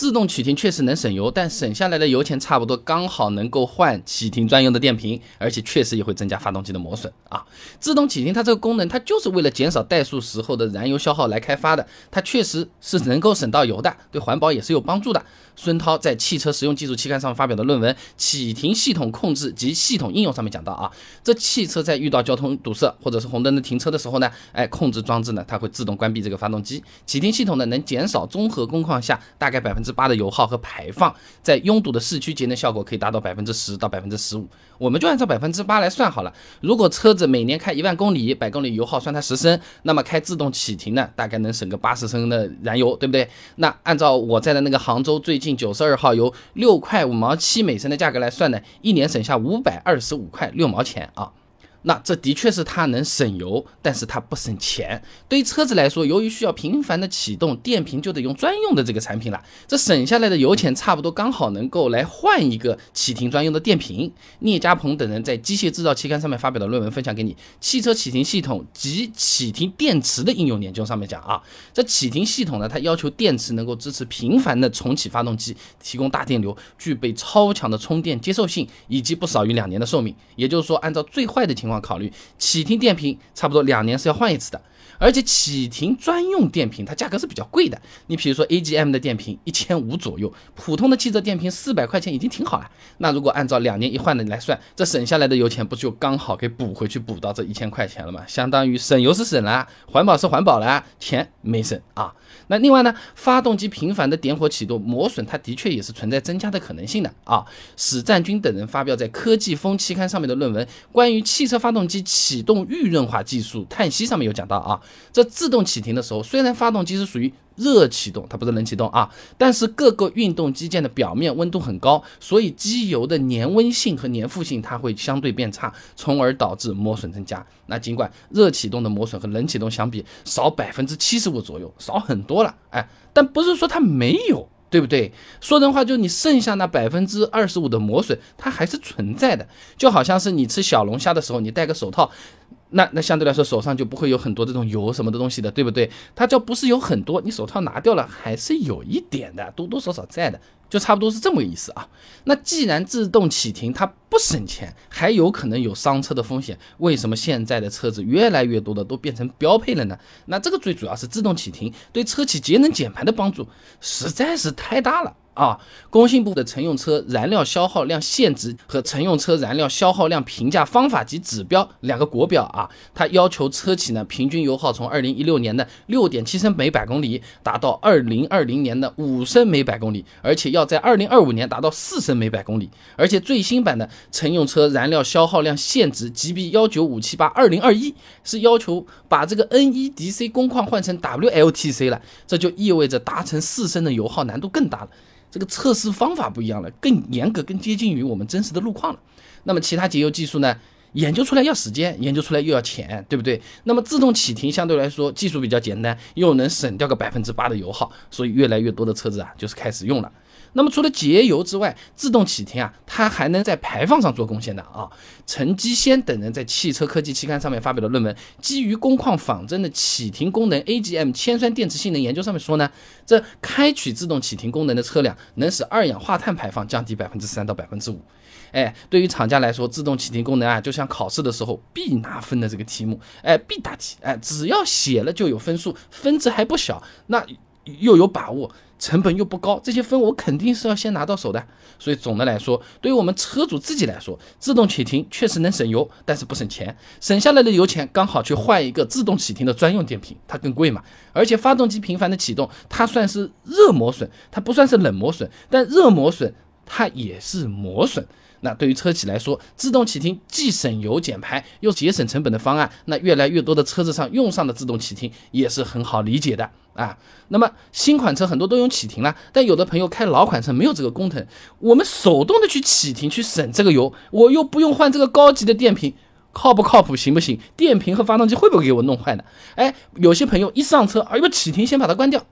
自动启停确实能省油，但省下来的油钱差不多刚好能够换启停专用的电瓶，而且确实也会增加发动机的磨损啊。自动启停它这个功能，它就是为了减少怠速时候的燃油消耗来开发的，它确实是能够省到油的，对环保也是有帮助的。孙涛在《汽车实用技术期刊》上发表的论文《启停系统控制及系统应用》上面讲到啊，这汽车在遇到交通堵塞或者是红灯的停车的时候呢，哎，控制装置呢它会自动关闭这个发动机，启停系统呢能减少综合工况下大概百分之八的油耗和排放，在拥堵的市区节能效果可以达到百分之十到百分之十五。我们就按照百分之八来算好了，如果车子每年开一万公里，百公里油耗算它十升，那么开自动启停呢，大概能省个八十升的燃油，对不对？那按照我在的那个杭州最近。九十二号油六块五毛七每升的价格来算呢，一年省下五百二十五块六毛钱啊。那这的确是它能省油，但是它不省钱。对于车子来说，由于需要频繁的启动，电瓶就得用专用的这个产品了。这省下来的油钱差不多刚好能够来换一个启停专用的电瓶。聂家鹏等人在《机械制造》期刊上面发表的论文分享给你，《汽车启停系统及启停电池的应用研究》上面讲啊，这启停系统呢，它要求电池能够支持频繁的重启发动机，提供大电流，具备超强的充电接受性，以及不少于两年的寿命。也就是说，按照最坏的情况。考虑启停电瓶，差不多两年是要换一次的。而且启停专用电瓶它价格是比较贵的，你比如说 AGM 的电瓶一千五左右，普通的汽车电瓶四百块钱已经挺好了。那如果按照两年一换的来算，这省下来的油钱不就刚好给补回去，补到这一千块钱了吗？相当于省油是省了，环保是环保了，钱没省啊。那另外呢，发动机频繁的点火启动磨损，它的确也是存在增加的可能性的啊。史占军等人发表在《科技风》期刊上面的论文，关于汽车发动机启动预润滑技术叹息上面有讲到啊。这自动启停的时候，虽然发动机是属于热启动，它不是冷启动啊，但是各个运动机件的表面温度很高，所以机油的粘温性和粘附性它会相对变差，从而导致磨损增加。那尽管热启动的磨损和冷启动相比少百分之七十五左右，少很多了，哎，但不是说它没有，对不对？说人话，就你剩下那百分之二十五的磨损，它还是存在的，就好像是你吃小龙虾的时候，你戴个手套。那那相对来说手上就不会有很多这种油什么的东西的，对不对？它就不是有很多，你手套拿掉了还是有一点的，多多少少在的，就差不多是这么个意思啊。那既然自动启停它不省钱，还有可能有伤车的风险，为什么现在的车子越来越多的都变成标配了呢？那这个最主要是自动启停对车企节能减排的帮助实在是太大了。啊，工信部的乘用车燃料消耗量限值和乘用车燃料消耗量评价方法及指标两个国表啊，它要求车企呢平均油耗从二零一六年的六点七升每百公里达到二零二零年的五升每百公里，而且要要在二零二五年达到四升每百公里。而且最新版的乘用车燃料消耗量限值 GB 幺九五七八二零二一是要求把这个 NEDC 工况换成 WLTC 了，这就意味着达成四升的油耗难度更大了。这个测试方法不一样了，更严格、更接近于我们真实的路况了。那么其他节油技术呢？研究出来要时间，研究出来又要钱，对不对？那么自动启停相对来说技术比较简单，又能省掉个百分之八的油耗，所以越来越多的车子啊就是开始用了。那么除了节油之外，自动启停啊，它还能在排放上做贡献的啊。陈基先等人在《汽车科技期刊》上面发表的论文，基于工况仿真的启停功能 AGM 铅酸电池性能研究上面说呢，这开启自动启停功能的车辆能使二氧化碳排放降低百分之三到百分之五。哎，对于厂家来说，自动启停功能啊，就像考试的时候必拿分的这个题目，哎，必答题，哎，只要写了就有分数，分值还不小，那又有把握。成本又不高，这些分我肯定是要先拿到手的。所以总的来说，对于我们车主自己来说，自动启停确实能省油，但是不省钱。省下来的油钱刚好去换一个自动启停的专用电瓶，它更贵嘛。而且发动机频繁的启动，它算是热磨损，它不算是冷磨损，但热磨损它也是磨损。那对于车企来说，自动启停既省油减排又节省成本的方案，那越来越多的车子上用上的自动启停也是很好理解的啊。那么新款车很多都用启停了，但有的朋友开老款车没有这个功能，我们手动的去启停去省这个油，我又不用换这个高级的电瓶，靠不靠谱？行不行？电瓶和发动机会不会给我弄坏呢？哎，有些朋友一上车，哎呦，启停先把它关掉。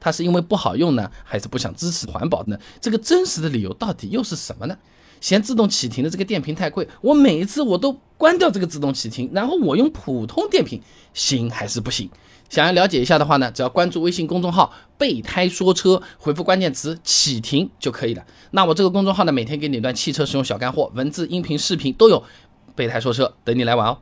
它是因为不好用呢，还是不想支持环保呢？这个真实的理由到底又是什么呢？嫌自动启停的这个电瓶太贵，我每一次我都关掉这个自动启停，然后我用普通电瓶，行还是不行？想要了解一下的话呢，只要关注微信公众号“备胎说车”，回复关键词“启停”就可以了。那我这个公众号呢，每天给你一段汽车使用小干货，文字、音频、视频都有，备胎说车等你来玩哦。